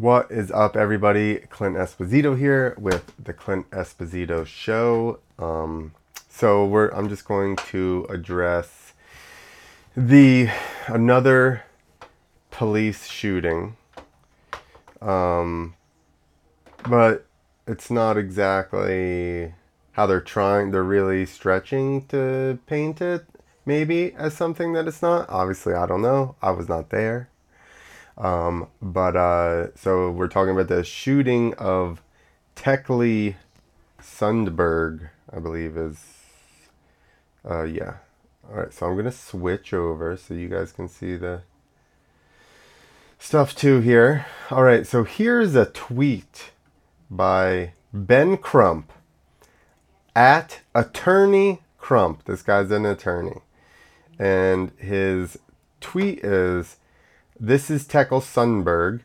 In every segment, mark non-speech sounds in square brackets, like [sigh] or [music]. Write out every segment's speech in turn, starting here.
What is up, everybody? Clint Esposito here with the Clint Esposito Show. Um, so we're I'm just going to address the another police shooting, um, but it's not exactly how they're trying. They're really stretching to paint it, maybe as something that it's not. Obviously, I don't know. I was not there. Um, but uh, so we're talking about the shooting of Tekle Sundberg, I believe is. Uh, yeah. All right, so I'm gonna switch over so you guys can see the stuff too here. All right, so here's a tweet by Ben Crump at Attorney Crump. This guy's an attorney, and his tweet is this is Tekle Sundberg.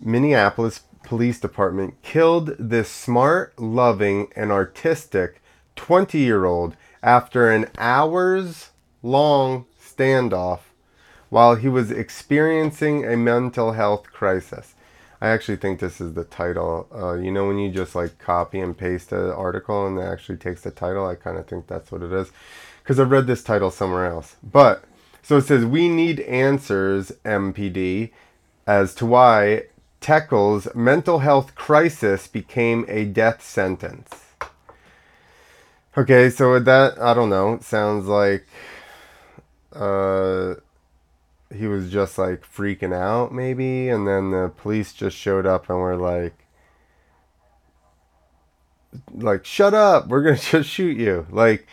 Minneapolis Police Department killed this smart, loving, and artistic 20 year old after an hours long standoff while he was experiencing a mental health crisis. I actually think this is the title. Uh, you know, when you just like copy and paste an article and it actually takes the title, I kind of think that's what it is. Because I've read this title somewhere else. But so it says, We need answers, MPD, as to why Tekle's mental health crisis became a death sentence. Okay, so that, I don't know, sounds like uh, he was just like freaking out, maybe, and then the police just showed up and were like, like, shut up, we're gonna [laughs] just shoot you. Like,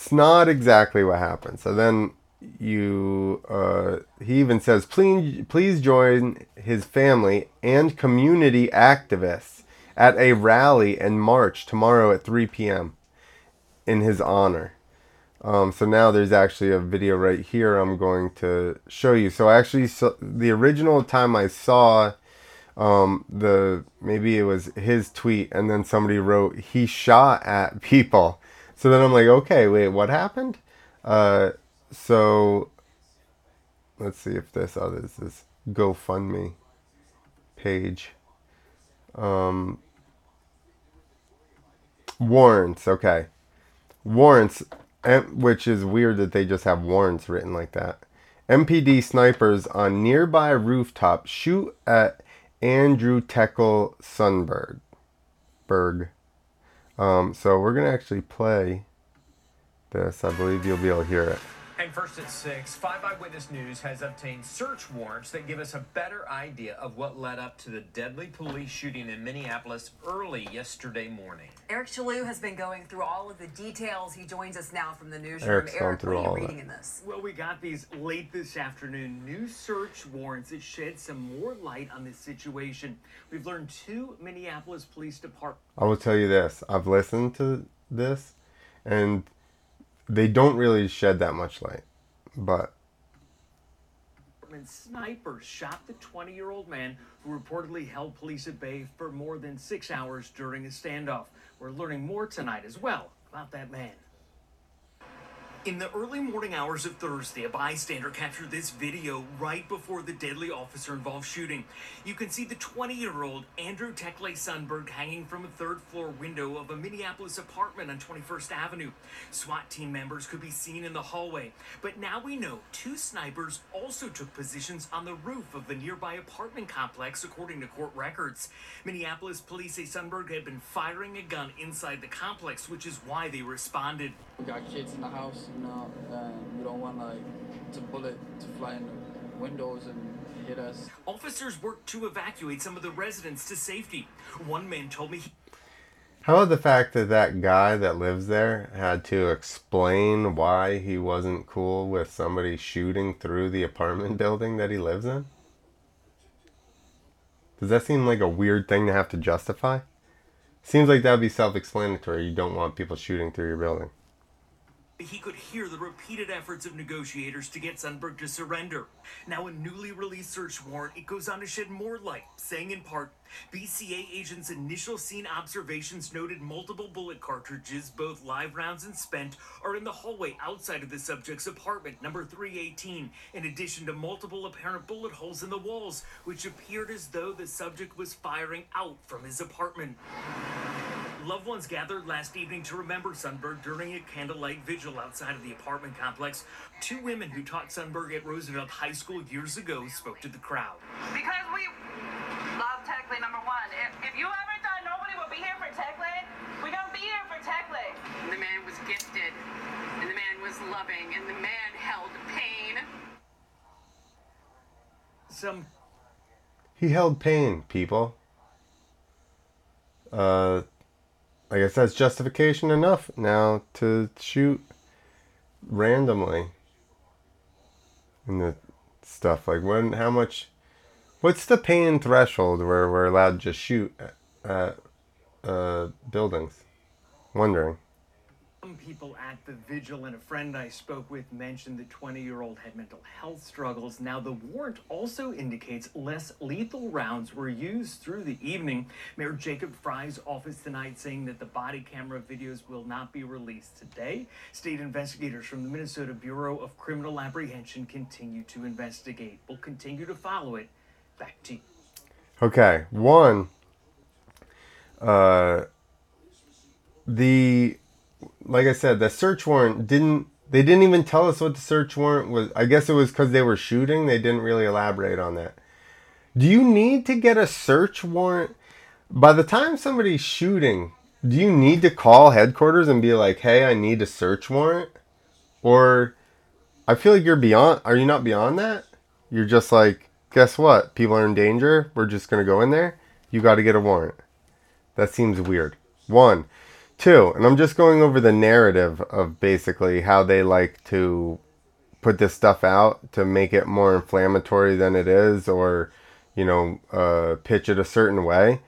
it's not exactly what happened. So then you, uh, he even says, please, please join his family and community activists at a rally and march tomorrow at 3 p.m. in his honor. Um, so now there's actually a video right here I'm going to show you. So actually, so the original time I saw um, the maybe it was his tweet, and then somebody wrote he shot at people. So then I'm like, okay, wait, what happened? Uh, so let's see if this oh this is GoFundMe page. Um, warrants, okay. Warrants, which is weird that they just have warrants written like that. MPD snipers on nearby rooftop shoot at Andrew Tekle Sundberg. Berg. Um, so we're going to actually play this. I believe you'll be able to hear it. And first at 6, 5 Eyewitness News has obtained search warrants that give us a better idea of what led up to the deadly police shooting in Minneapolis early yesterday morning. Eric Chaloux has been going through all of the details. He joins us now from the newsroom. Eric's going Eric, through what are all you of reading it. in this? Well, we got these late this afternoon. New search warrants that shed some more light on this situation. We've learned two Minneapolis Police Department I will tell you this. I've listened to this, and they don't really shed that much light. But snipers shot the 20 year old man who reportedly held police at bay for more than six hours during a standoff. We're learning more tonight as well about that man. In the early morning hours of Thursday, a bystander captured this video right before the deadly officer involved shooting. You can see the 20 year old Andrew Tekle Sundberg hanging from a third floor window of a Minneapolis apartment on 21st Avenue. SWAT team members could be seen in the hallway. But now we know two snipers also took positions on the roof of the nearby apartment complex, according to court records. Minneapolis police say Sundberg had been firing a gun inside the complex, which is why they responded. We got kids in the house, you know, and we don't want like to bullet to fly in the windows and hit us. Officers worked to evacuate some of the residents to safety. One man told me he how about the fact that that guy that lives there had to explain why he wasn't cool with somebody shooting through the apartment [laughs] building that he lives in? Does that seem like a weird thing to have to justify? Seems like that would be self explanatory. You don't want people shooting through your building. He could hear the repeated efforts of negotiators to get Sundberg to surrender. Now, a newly released search warrant, it goes on to shed more light, saying in part, BCA agents' initial scene observations noted multiple bullet cartridges, both live rounds and spent, are in the hallway outside of the subject's apartment, number 318, in addition to multiple apparent bullet holes in the walls, which appeared as though the subject was firing out from his apartment. Loved ones gathered last evening to remember Sundberg during a candlelight vigil outside of the apartment complex. Two women who taught Sundberg at Roosevelt High School years ago spoke to the crowd. Because we love Tekle, number one. If, if you ever thought nobody would be here for Tekle, we're going to be here for Tekle. The man was gifted, and the man was loving, and the man held pain. Some He held pain, people. Uh, I guess that's justification enough now to shoot randomly And the stuff. Like when, how much, what's the pain threshold where we're allowed to just shoot at, at uh, buildings? Wondering. Some people at the vigil and a friend I spoke with mentioned the 20 year old had mental health struggles. Now, the warrant also indicates less lethal rounds were used through the evening. Mayor Jacob Fry's office tonight saying that the body camera videos will not be released today. State investigators from the Minnesota Bureau of Criminal Apprehension continue to investigate. We'll continue to follow it. Back to you. Okay, one. Uh, the like I said, the search warrant didn't. They didn't even tell us what the search warrant was. I guess it was because they were shooting. They didn't really elaborate on that. Do you need to get a search warrant? By the time somebody's shooting, do you need to call headquarters and be like, "Hey, I need a search warrant"? Or I feel like you're beyond. Are you not beyond that? You're just like, guess what? People are in danger. We're just gonna go in there. You got to get a warrant. That seems weird. One, two, and I'm just going over the narrative of basically how they like to put this stuff out to make it more inflammatory than it is, or you know, uh, pitch it a certain way.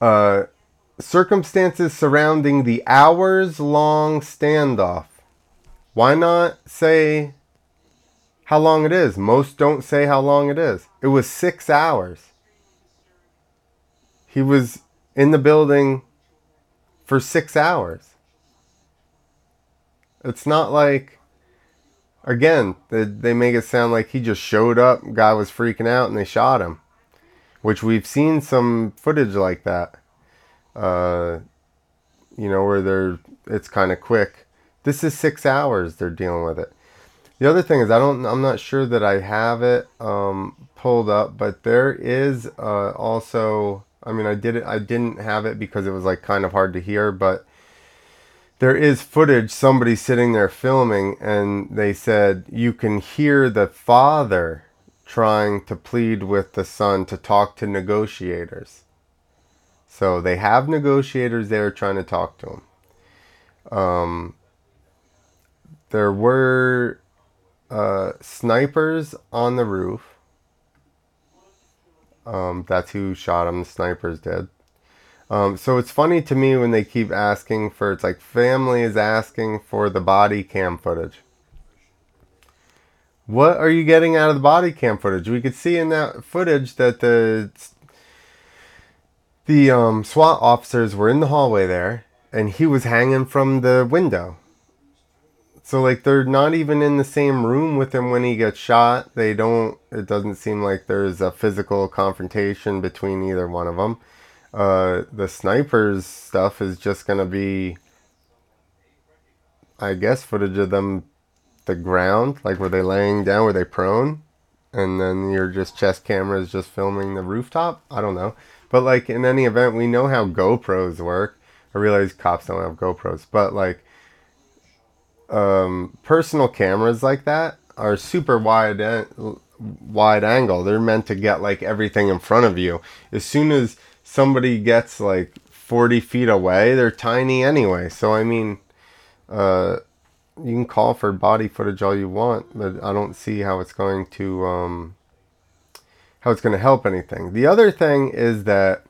Uh, circumstances surrounding the hours long standoff. Why not say how long it is? Most don't say how long it is. It was six hours. He was in the building for six hours. It's not like, again, they, they make it sound like he just showed up, guy was freaking out, and they shot him. Which we've seen some footage like that. Uh, you know, where they're, it's kind of quick. This is six hours they're dealing with it. The other thing is, I don't, I'm not sure that I have it um, pulled up, but there is uh, also, I mean, I did it, I didn't have it because it was like kind of hard to hear, but there is footage somebody sitting there filming, and they said you can hear the father trying to plead with the son to talk to negotiators. So they have negotiators there trying to talk to him. Um, there were uh, snipers on the roof. Um, that's who shot him. The snipers did. Um, so it's funny to me when they keep asking for. It's like family is asking for the body cam footage. What are you getting out of the body cam footage? We could see in that footage that the the um, SWAT officers were in the hallway there, and he was hanging from the window. So like they're not even in the same room with him when he gets shot. They don't. It doesn't seem like there's a physical confrontation between either one of them. Uh, the snipers stuff is just gonna be, I guess, footage of them, the ground, like were they laying down, were they prone, and then your just chest cameras just filming the rooftop. I don't know, but like in any event, we know how GoPros work. I realize cops don't have GoPros, but like um, personal cameras like that are super wide an- wide angle. They're meant to get like everything in front of you. As soon as somebody gets like 40 feet away, they're tiny anyway. So I mean, uh, you can call for body footage all you want, but I don't see how it's going to um, how it's going to help anything. The other thing is that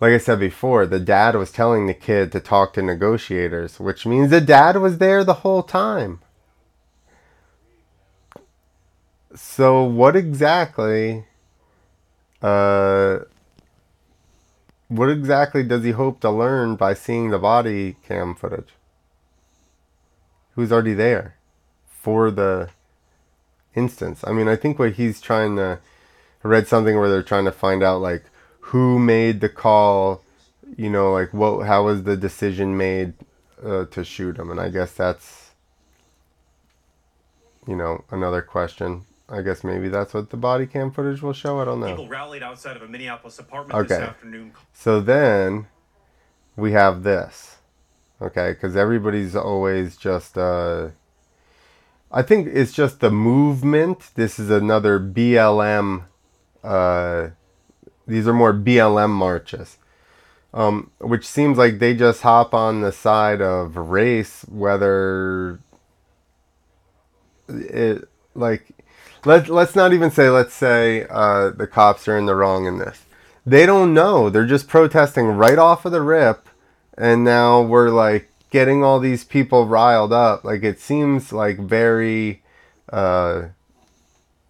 like I said before, the dad was telling the kid to talk to negotiators, which means the dad was there the whole time. So what exactly uh what exactly does he hope to learn by seeing the body cam footage? Who's already there for the instance? I mean, I think what he's trying to I read something where they're trying to find out like who made the call, you know, like what how was the decision made uh, to shoot him, and I guess that's you know another question. I guess maybe that's what the body cam footage will show. I don't know. People rallied outside of a Minneapolis apartment Okay. this afternoon. So then we have this, okay? Because everybody's always just, uh, I think it's just the movement. This is another BLM, uh, these are more BLM marches, um, which seems like they just hop on the side of race, whether it, like, let, let's not even say, let's say uh, the cops are in the wrong in this they don't know. They're just protesting right off of the rip, and now we're like getting all these people riled up. Like it seems like very, uh,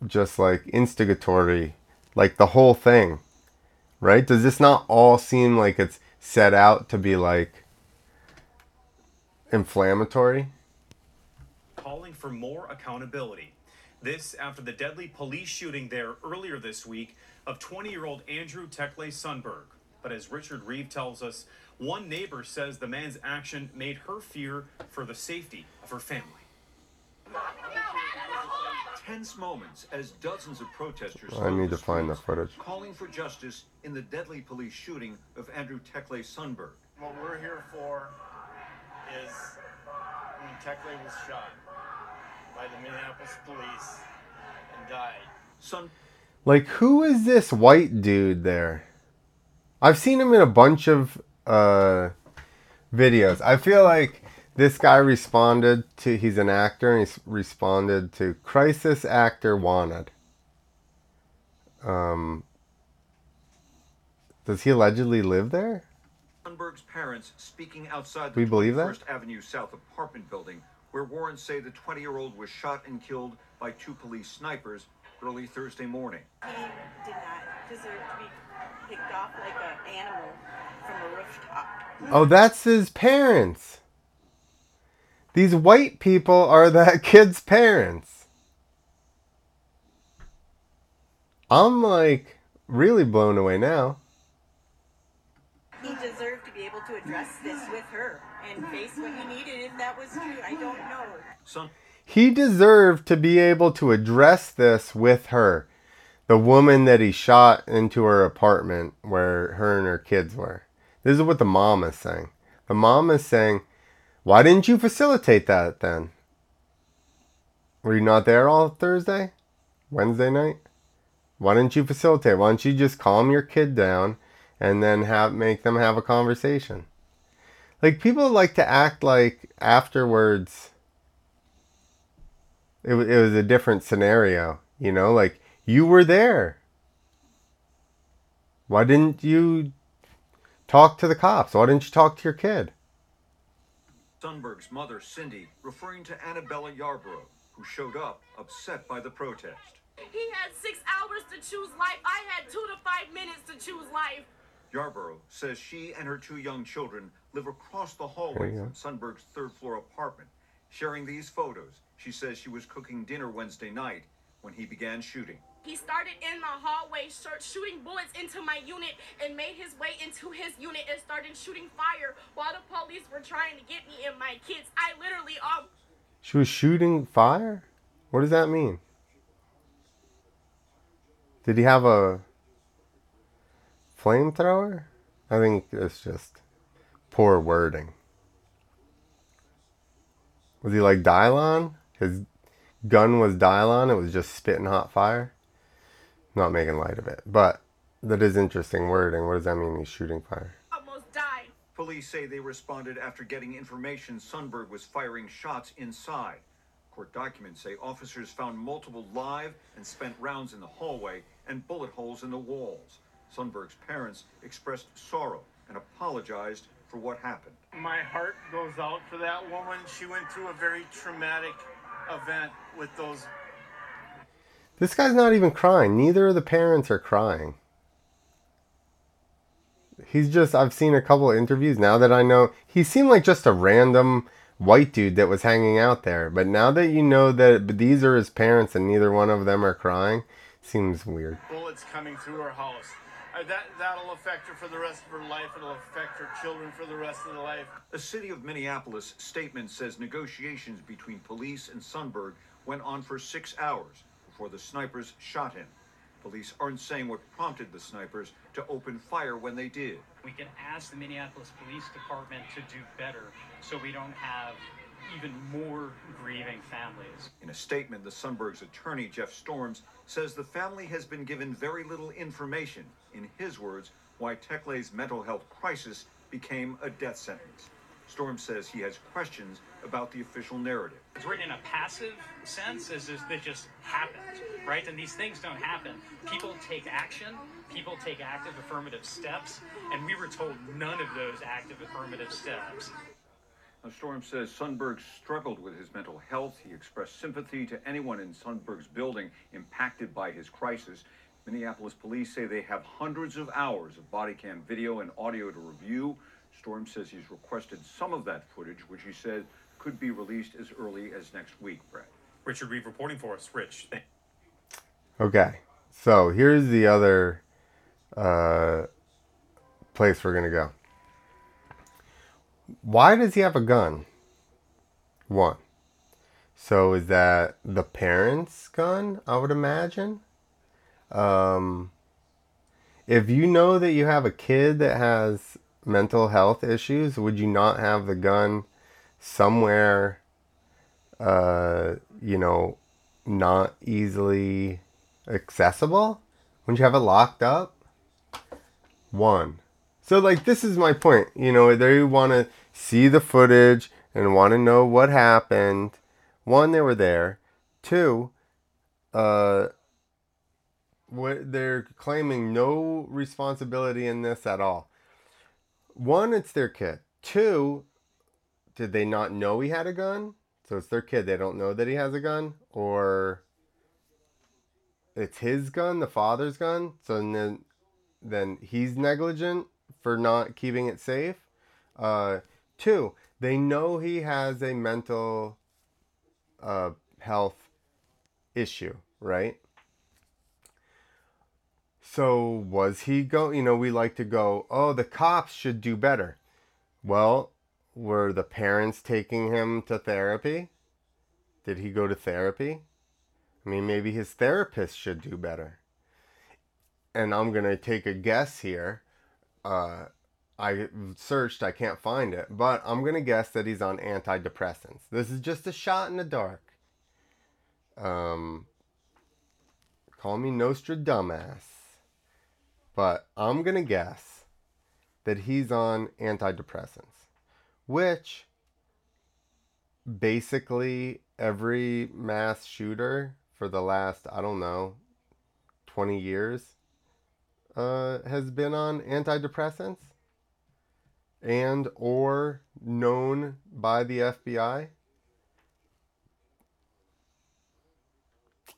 just like instigatory, like the whole thing, right? Does this not all seem like it's set out to be like inflammatory? calling for more accountability. This after the deadly police shooting there earlier this week of 20 year old Andrew Tekle Sundberg. But as Richard Reeve tells us, one neighbor says the man's action made her fear for the safety of her family. Tense moments as dozens of protesters. I need to find the streets, footage. Calling for justice in the deadly police shooting of Andrew Tekle Sundberg. What we're here for is when Tekle was shot by the Minneapolis police and died. Sun Like, who is this white dude there? I've seen him in a bunch of uh, videos. I feel like this guy responded to, he's an actor, and he's responded to Crisis Actor Wanted. Um, does he allegedly live there? Sundberg's parents speaking outside the We believe that? First Avenue South apartment building, where warrants say the 20 year old was shot and killed by two police snipers early Thursday morning. He did not deserve to be picked off like an animal from a rooftop. Oh, that's his parents. These white people are that [laughs] kid's parents. I'm like really blown away now. He deserved to be able to address this with her and face what he needed if that was true. I don't know. Sun He deserved to be able to address this with her. The woman that he shot into her apartment where her and her kids were. This is what the mom is saying. The mom is saying, Why didn't you facilitate that then? Were you not there all Thursday? Wednesday night? Why didn't you facilitate? Why don't you just calm your kid down and then have make them have a conversation? Like people like to act like afterwards it, it was a different scenario, you know, like you were there. Why didn't you talk to the cops? Why didn't you talk to your kid? Sundberg's mother, Cindy, referring to Annabella Yarborough, who showed up upset by the protest. He had six hours to choose life. I had two to five minutes to choose life. Yarborough says she and her two young children live across the hallway from Sundberg's third floor apartment. Sharing these photos, she says she was cooking dinner Wednesday night when he began shooting. He started in the hallway, sh- shooting bullets into my unit, and made his way into his unit and started shooting fire while the police were trying to get me and my kids. I literally, um, She was shooting fire? What does that mean? Did he have a flamethrower? I think it's just poor wording. Was he like Dylon? His gun was Dylon, it was just spitting hot fire? Not making light of it, but that is interesting wording. What does that mean? He's shooting fire. almost died. Police say they responded after getting information Sundberg was firing shots inside. Court documents say officers found multiple live and spent rounds in the hallway and bullet holes in the walls. Sundberg's parents expressed sorrow and apologized for what happened. My heart goes out for that woman. She went through a very traumatic event with those. This guy's not even crying. Neither of the parents are crying. He's just, I've seen a couple of interviews now that I know. He seemed like just a random white dude that was hanging out there. But now that you know that these are his parents and neither one of them are crying, seems weird. bullets coming through her house. Uh, that that'll affect her for the rest of her life. It'll affect her children for the rest of their life. A city of Minneapolis statement says negotiations between police and Sundberg went on for six hours before the snipers shot him. Police aren't saying what prompted the snipers to open fire when they did. We can ask the Minneapolis Police Department to do better so we don't have even more grieving families. In a statement, the Sundbergs attorney, Jeff Storms, says the family has been given very little information, in his words, why Tekle's mental health crisis became a death sentence. Storms says he has questions about the official narrative. It's written in a passive sense as if it just happened, right? And these things don't happen. People take action, people take active affirmative steps, and we were told none of those active affirmative steps. Now, Storm says Sundberg struggled with his mental health. He expressed sympathy to anyone in Sundberg's building impacted by his crisis. Minneapolis police say they have hundreds of hours of body cam video and audio to review. Storm says he's requested some of that footage, which he said could be released as early as next week, Brett. Richard Reeve reporting for us. Rich, thank Okay, so here's the other uh, place we're gonna go. Why does he have a gun? One. So is that the parents' gun? I would imagine. Um, if you know that you have a kid that has mental health issues, would you not have the gun somewhere? Uh, you know, not easily accessible? Wouldn't you have it locked up? One. So, like, this is my point. You know, they want to see the footage and want to know what happened. One, they were there. Two, uh, what they're claiming no responsibility in this at all. One, it's their kid. Two, did they not know he had a gun? So it's their kid. They don't know that he has a gun, or it's his gun, the father's gun. So then, then he's negligent for not keeping it safe. Uh, two, they know he has a mental uh, health issue, right? So was he go? You know, we like to go. Oh, the cops should do better. Well, were the parents taking him to therapy? Did he go to therapy? I mean, maybe his therapist should do better. And I'm gonna take a guess here. Uh, I searched, I can't find it, but I'm gonna guess that he's on antidepressants. This is just a shot in the dark. Um, call me Nostradamus, but I'm gonna guess that he's on antidepressants, which basically every mass shooter for the last I don't know 20 years uh, has been on antidepressants and or known by the FBI.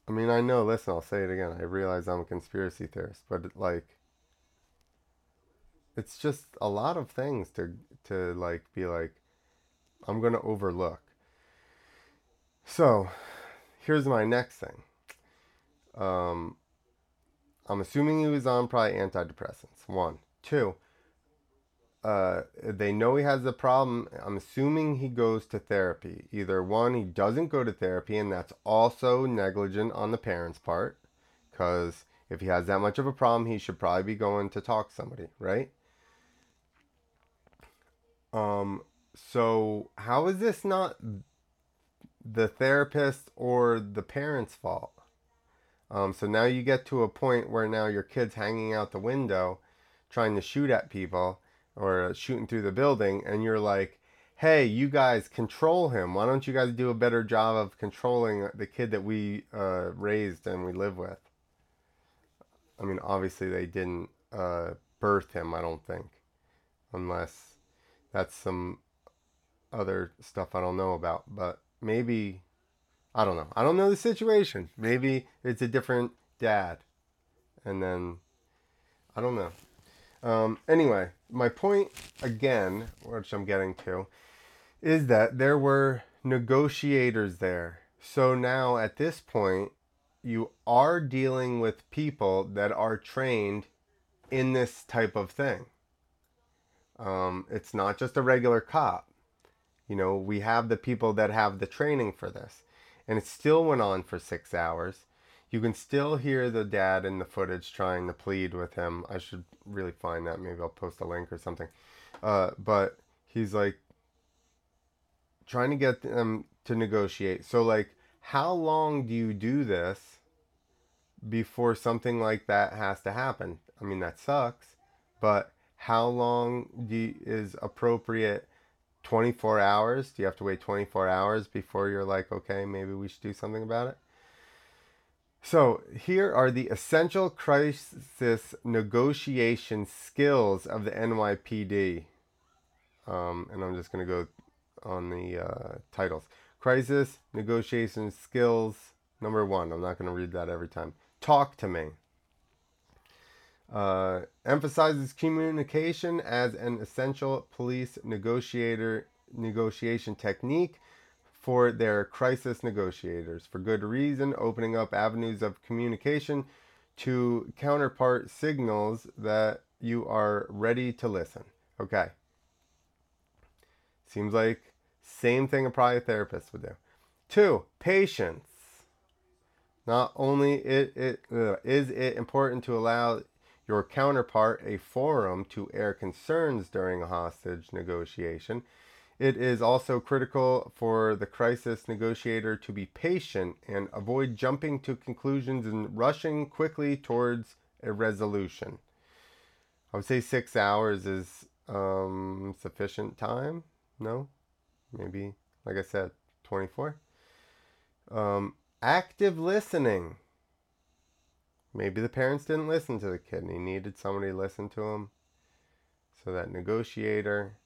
I mean, I know. Listen, I'll say it again. I realize I'm a conspiracy theorist, but like, it's just a lot of things to to like be like, I'm gonna overlook. So, here's my next thing. Um, I'm assuming he was on probably antidepressants. One, two. Uh, they know he has a problem. I'm assuming he goes to therapy. Either one, he doesn't go to therapy, and that's also negligent on the parents' part, because if he has that much of a problem, he should probably be going to talk to somebody, right? Um, so how is this not the therapist or the parents' fault? Um, so now you get to a point where now your kid's hanging out the window trying to shoot at people or shooting through the building, and you're like, hey, you guys control him. Why don't you guys do a better job of controlling the kid that we uh, raised and we live with? I mean, obviously they didn't uh, birth him. I don't think, unless that's some other stuff I don't know about. But maybe I don't know. I don't know the situation. Maybe it's a different dad, and then I don't know. Um, anyway, my point again, which I'm getting to, is that there were negotiators there. So now at this point, you are dealing with people that are trained in this type of thing. Um, it's not just a regular cop. You know, we have the people that have the training for this. And it still went on for six hours. You can still hear the dad in the footage trying to plead with him. I should really find that. Maybe I'll post a link or something. Uh, but he's like trying to get them to negotiate. So, like, how long do you do this before something like that has to happen? I mean, that sucks, but how long do you, is appropriate 24 hours? Do you have to wait 24 hours before you're like, okay, maybe we should do something about it? So, here are the essential crisis negotiation skills of the NYPD. Um, and I'm just going to go on the uh, titles. Crisis negotiation skills, number one. I'm not going to read that every time. Talk to me. Uh, emphasizes communication as an essential police negotiator negotiation technique for their crisis negotiators. For good reason opening up avenues of communication to counterpart signals that you are ready to listen. Okay. Seems like same thing a probably therapist would do. Two patience. Not only it, it uh, is it important to allow your counterpart a forum to air concerns during a hostage negotiation. It is also critical for the crisis negotiator to be patient and avoid jumping to conclusions and rushing quickly towards a resolution. I would say six hours is um, sufficient time. No, maybe, like I said, 24. Um, active listening. Maybe the parents didn't listen to the kid and he needed somebody to listen to him. So that negotiator.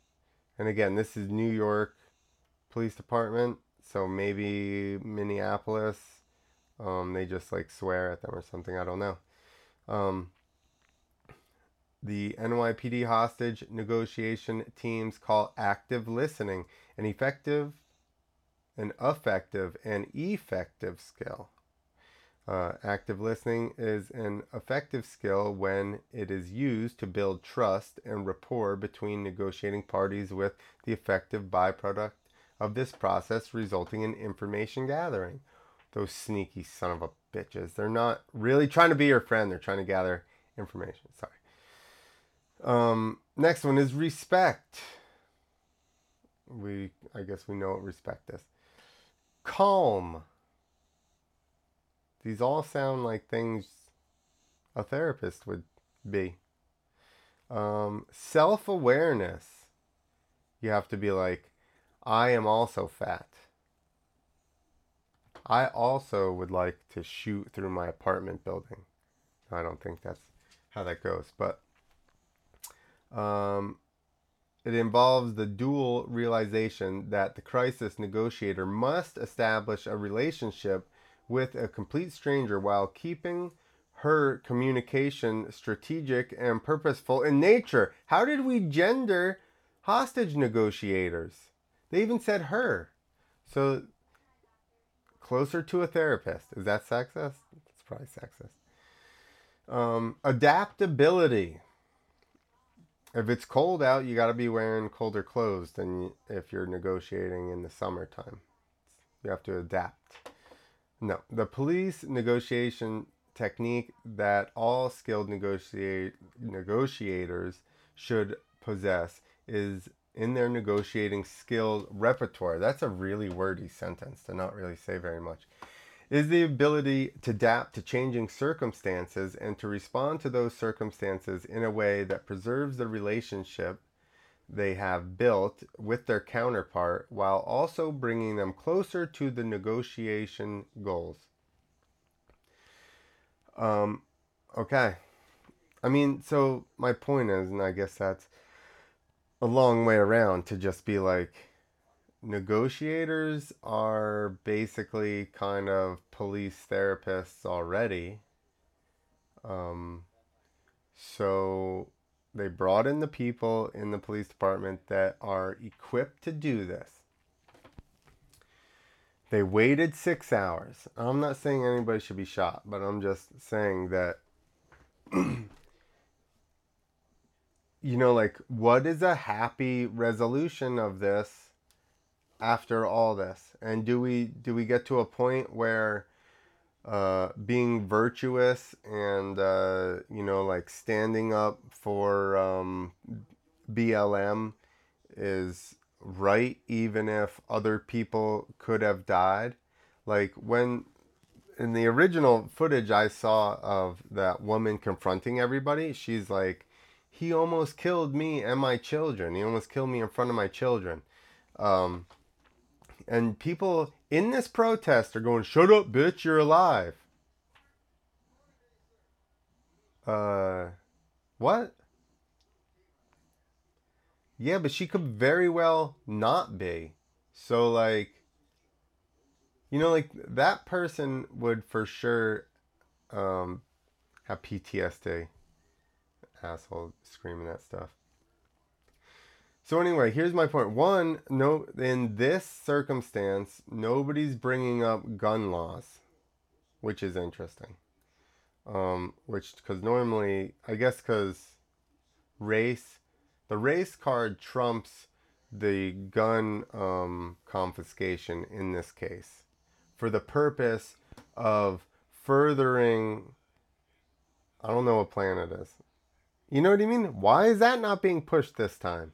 And again, this is New York Police Department. So maybe Minneapolis. Um, they just like swear at them or something. I don't know. Um, the NYPD hostage negotiation teams call active listening an effective, an effective, and effective skill. Uh, active listening is an effective skill when it is used to build trust and rapport between negotiating parties with the effective byproduct of this process resulting in information gathering. Those sneaky son of a bitches. They're not really trying to be your friend, they're trying to gather information. Sorry. Um, next one is respect. We, I guess we know what respect is. Calm these all sound like things a therapist would be. Um, Self awareness. You have to be like, I am also fat. I also would like to shoot through my apartment building. I don't think that's how that goes, but um, it involves the dual realization that the crisis negotiator must establish a relationship with a complete stranger while keeping her communication strategic and purposeful in nature. How did we gender hostage negotiators? They even said her. So closer to a therapist. Is that sexist? It's probably sexist. Um, adaptability. If it's cold out, you got to be wearing colder clothes than if you're negotiating in the summertime. You have to adapt. No, the police negotiation technique that all skilled negotiate negotiators should possess is in their negotiating skill repertoire. That's a really wordy sentence to not really say very much. Is the ability to adapt to changing circumstances and to respond to those circumstances in a way that preserves the relationship they have built with their counterpart while also bringing them closer to the negotiation goals. Um, okay. I mean, so my point is, and I guess that's a long way around to just be like, negotiators are basically kind of police therapists already. Um, so they brought in the people in the police department that are equipped to do this. They waited six hours. I'm not saying anybody should be shot, but I'm just saying that, [clears throat] you know, like, what is a happy resolution of this after all this? And do we do we get to a point where uh, being virtuous and uh, you know, like standing up for um, BLM is right even if other people could have died. Like when in the original footage i saw of that woman confronting everybody she's like he almost killed me and my children. He almost killed me in front of my children. Um, and people in this protest are going shut up bitch you're alive uh what yeah, but she could very well not be. So like you know like that person would for sure um have PTSD. Asshole screaming that stuff. So anyway, here's my point. One, no in this circumstance, nobody's bringing up gun laws, which is interesting. Um which cuz normally, I guess cuz race the race card trumps the gun um, confiscation in this case for the purpose of furthering I don't know what planet is. You know what I mean? Why is that not being pushed this time?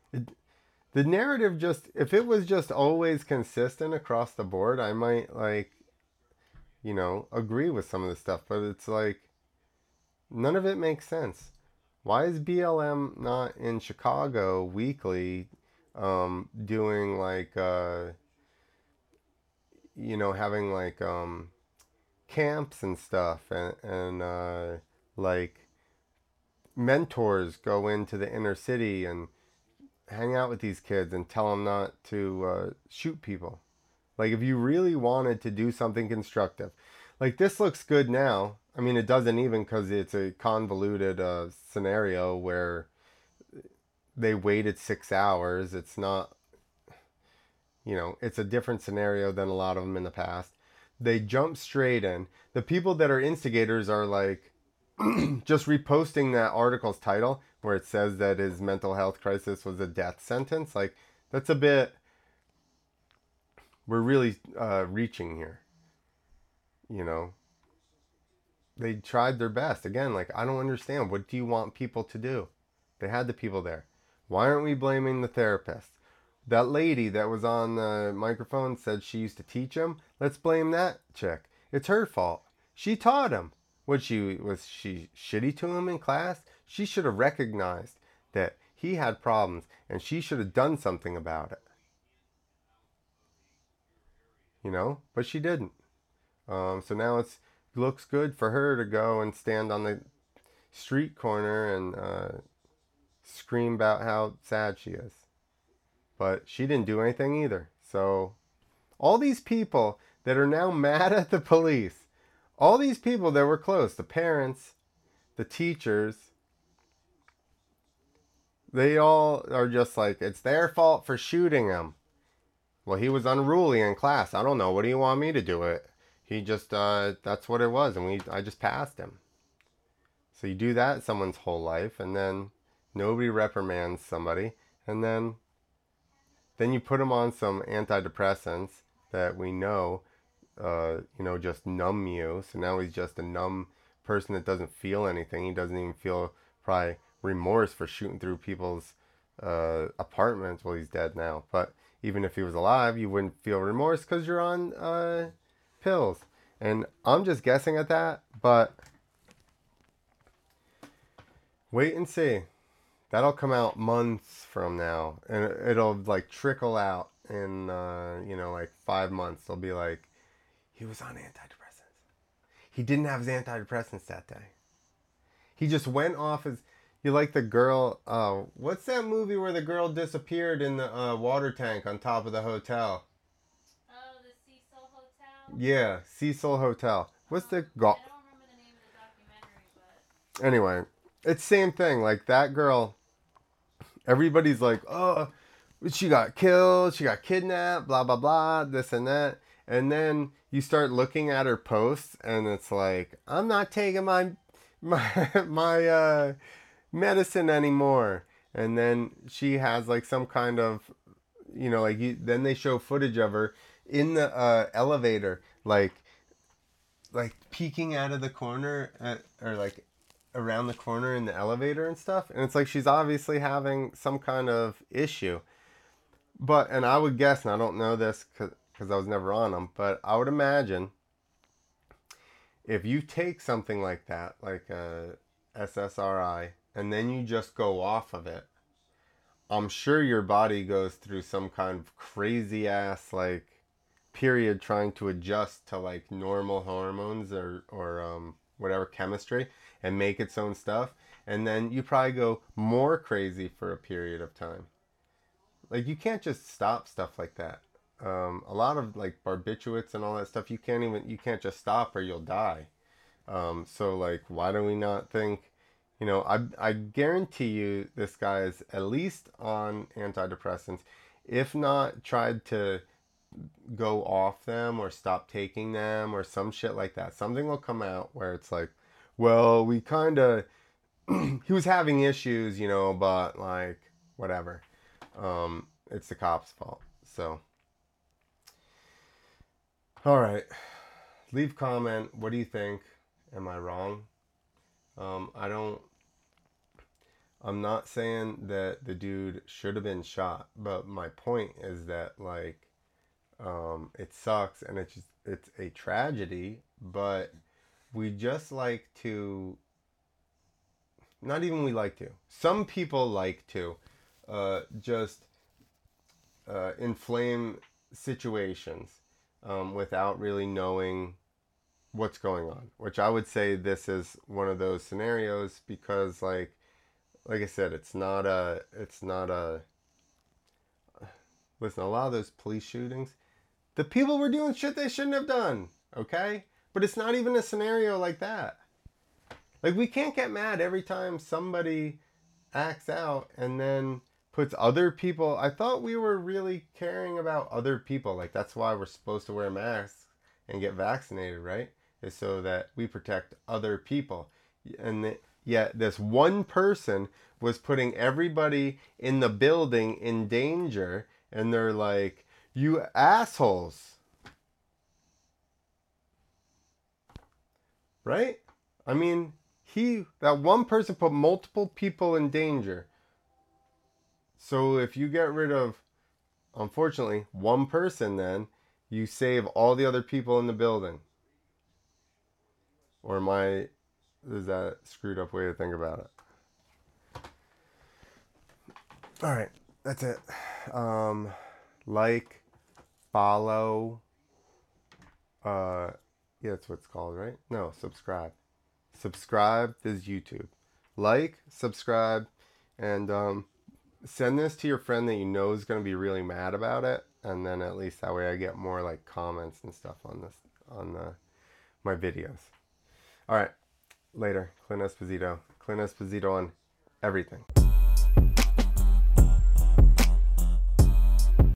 It, the narrative just if it was just always consistent across the board, I might like you know, agree with some of the stuff, but it's like none of it makes sense. Why is BLM not in Chicago weekly um, doing like, uh, you know, having like um, camps and stuff and, and uh, like mentors go into the inner city and hang out with these kids and tell them not to uh, shoot people? Like, if you really wanted to do something constructive, like this looks good now I mean, it doesn't even because it's a convoluted uh, scenario where they waited six hours. It's not, you know, it's a different scenario than a lot of them in the past. They jump straight in. The people that are instigators are like [clears throat] just reposting that article's title where it says that his mental health crisis was a death sentence. Like, that's a bit. We're really uh, reaching here. You know, they tried their best. Again, like I don't understand. What do you want people to do? They had the people there. Why aren't we blaming the therapist? That lady that was on the microphone said she used to teach him. Let's blame that chick. It's her fault. She taught him. What she was she shitty to him in class? She should have recognized that he had problems and she should have done something about it. You know, but she didn't. Um, so now it looks good for her to go and stand on the street corner and uh, scream about how sad she is. But she didn't do anything either. So, all these people that are now [laughs] mad at the police, all these people that were close, the parents, the teachers, they all are just like, it's their fault for shooting him. Well, he was unruly in class. I don't know. What do you want me to do it? he just uh, that's what it was and we i just passed him so you do that someone's whole life and then nobody reprimands somebody and then then you put him on some antidepressants that we know uh, you know just numb you so now he's just a numb person that doesn't feel anything he doesn't even feel probably remorse for shooting through people's uh, apartments well he's dead now but even if he was alive you wouldn't feel remorse because you're on uh, pills. And I'm just guessing at that, but wait and see. That'll come out months from now, and it'll like trickle out in uh, you know like five months. They'll be like, he was on antidepressants. he didn't have his antidepressants that day. He just went off his. You like the girl? Uh, what's that movie where the girl disappeared in the uh, water tank on top of the hotel? Oh, the Cecil Hotel. Yeah, Cecil Hotel. What's the golf? I don't remember the name of the documentary, but Anyway, it's same thing. Like that girl. Everybody's like, oh, she got killed, she got kidnapped, blah blah blah, this and that. And then you start looking at her posts, and it's like, I'm not taking my [laughs] my my uh, medicine anymore. And then she has like some kind of, you know, like you. Then they show footage of her in the uh, elevator, like like peeking out of the corner at, or like around the corner in the elevator and stuff and it's like she's obviously having some kind of issue but and i would guess and i don't know this because i was never on them but i would imagine if you take something like that like a ssri and then you just go off of it i'm sure your body goes through some kind of crazy ass like period trying to adjust to like normal hormones or or um, whatever chemistry and make its own stuff. And then you probably go more crazy for a period of time. Like you can't just stop stuff like that. Um, a lot of like barbiturates and all that stuff you can't even you can't just stop or you'll die. Um, so like why do we not think you know I, I guarantee you this guy is at least on antidepressants if not tried to go off them or stop taking them or some shit like that. Something will come out where it's like, well, we kind of [clears throat] he was having issues, you know, but like whatever. Um it's the cops' fault. So All right. Leave comment. What do you think? Am I wrong? Um I don't I'm not saying that the dude should have been shot, but my point is that like um, it sucks and it's just, it's a tragedy, but we just like to not even we like to. Some people like to uh, just uh, inflame situations um, without really knowing what's going on. Which I would say this is one of those scenarios because, like, like I said, it's not a, it's not a. Listen, a lot of those police shootings, the people were doing shit they shouldn't have done, okay? But it's not even a scenario like that. Like, we can't get mad every time somebody acts out and then puts other people. I thought we were really caring about other people. Like, that's why we're supposed to wear masks and get vaccinated, right? Is so that we protect other people. And yet, this one person was putting everybody in the building in danger, and they're like, you assholes. Right? I mean, he, that one person put multiple people in danger. So if you get rid of, unfortunately, one person, then you save all the other people in the building. Or am I, is that screwed up way to think about it? All right, that's it. Um, like, follow. Uh, yeah, that's what it's called, right? No, subscribe. Subscribe. This is YouTube. Like, subscribe, and um, send this to your friend that you know is going to be really mad about it, and then at least that way I get more like comments and stuff on this on the my videos. All right, later. Clint Esposito. Clint Esposito on everything.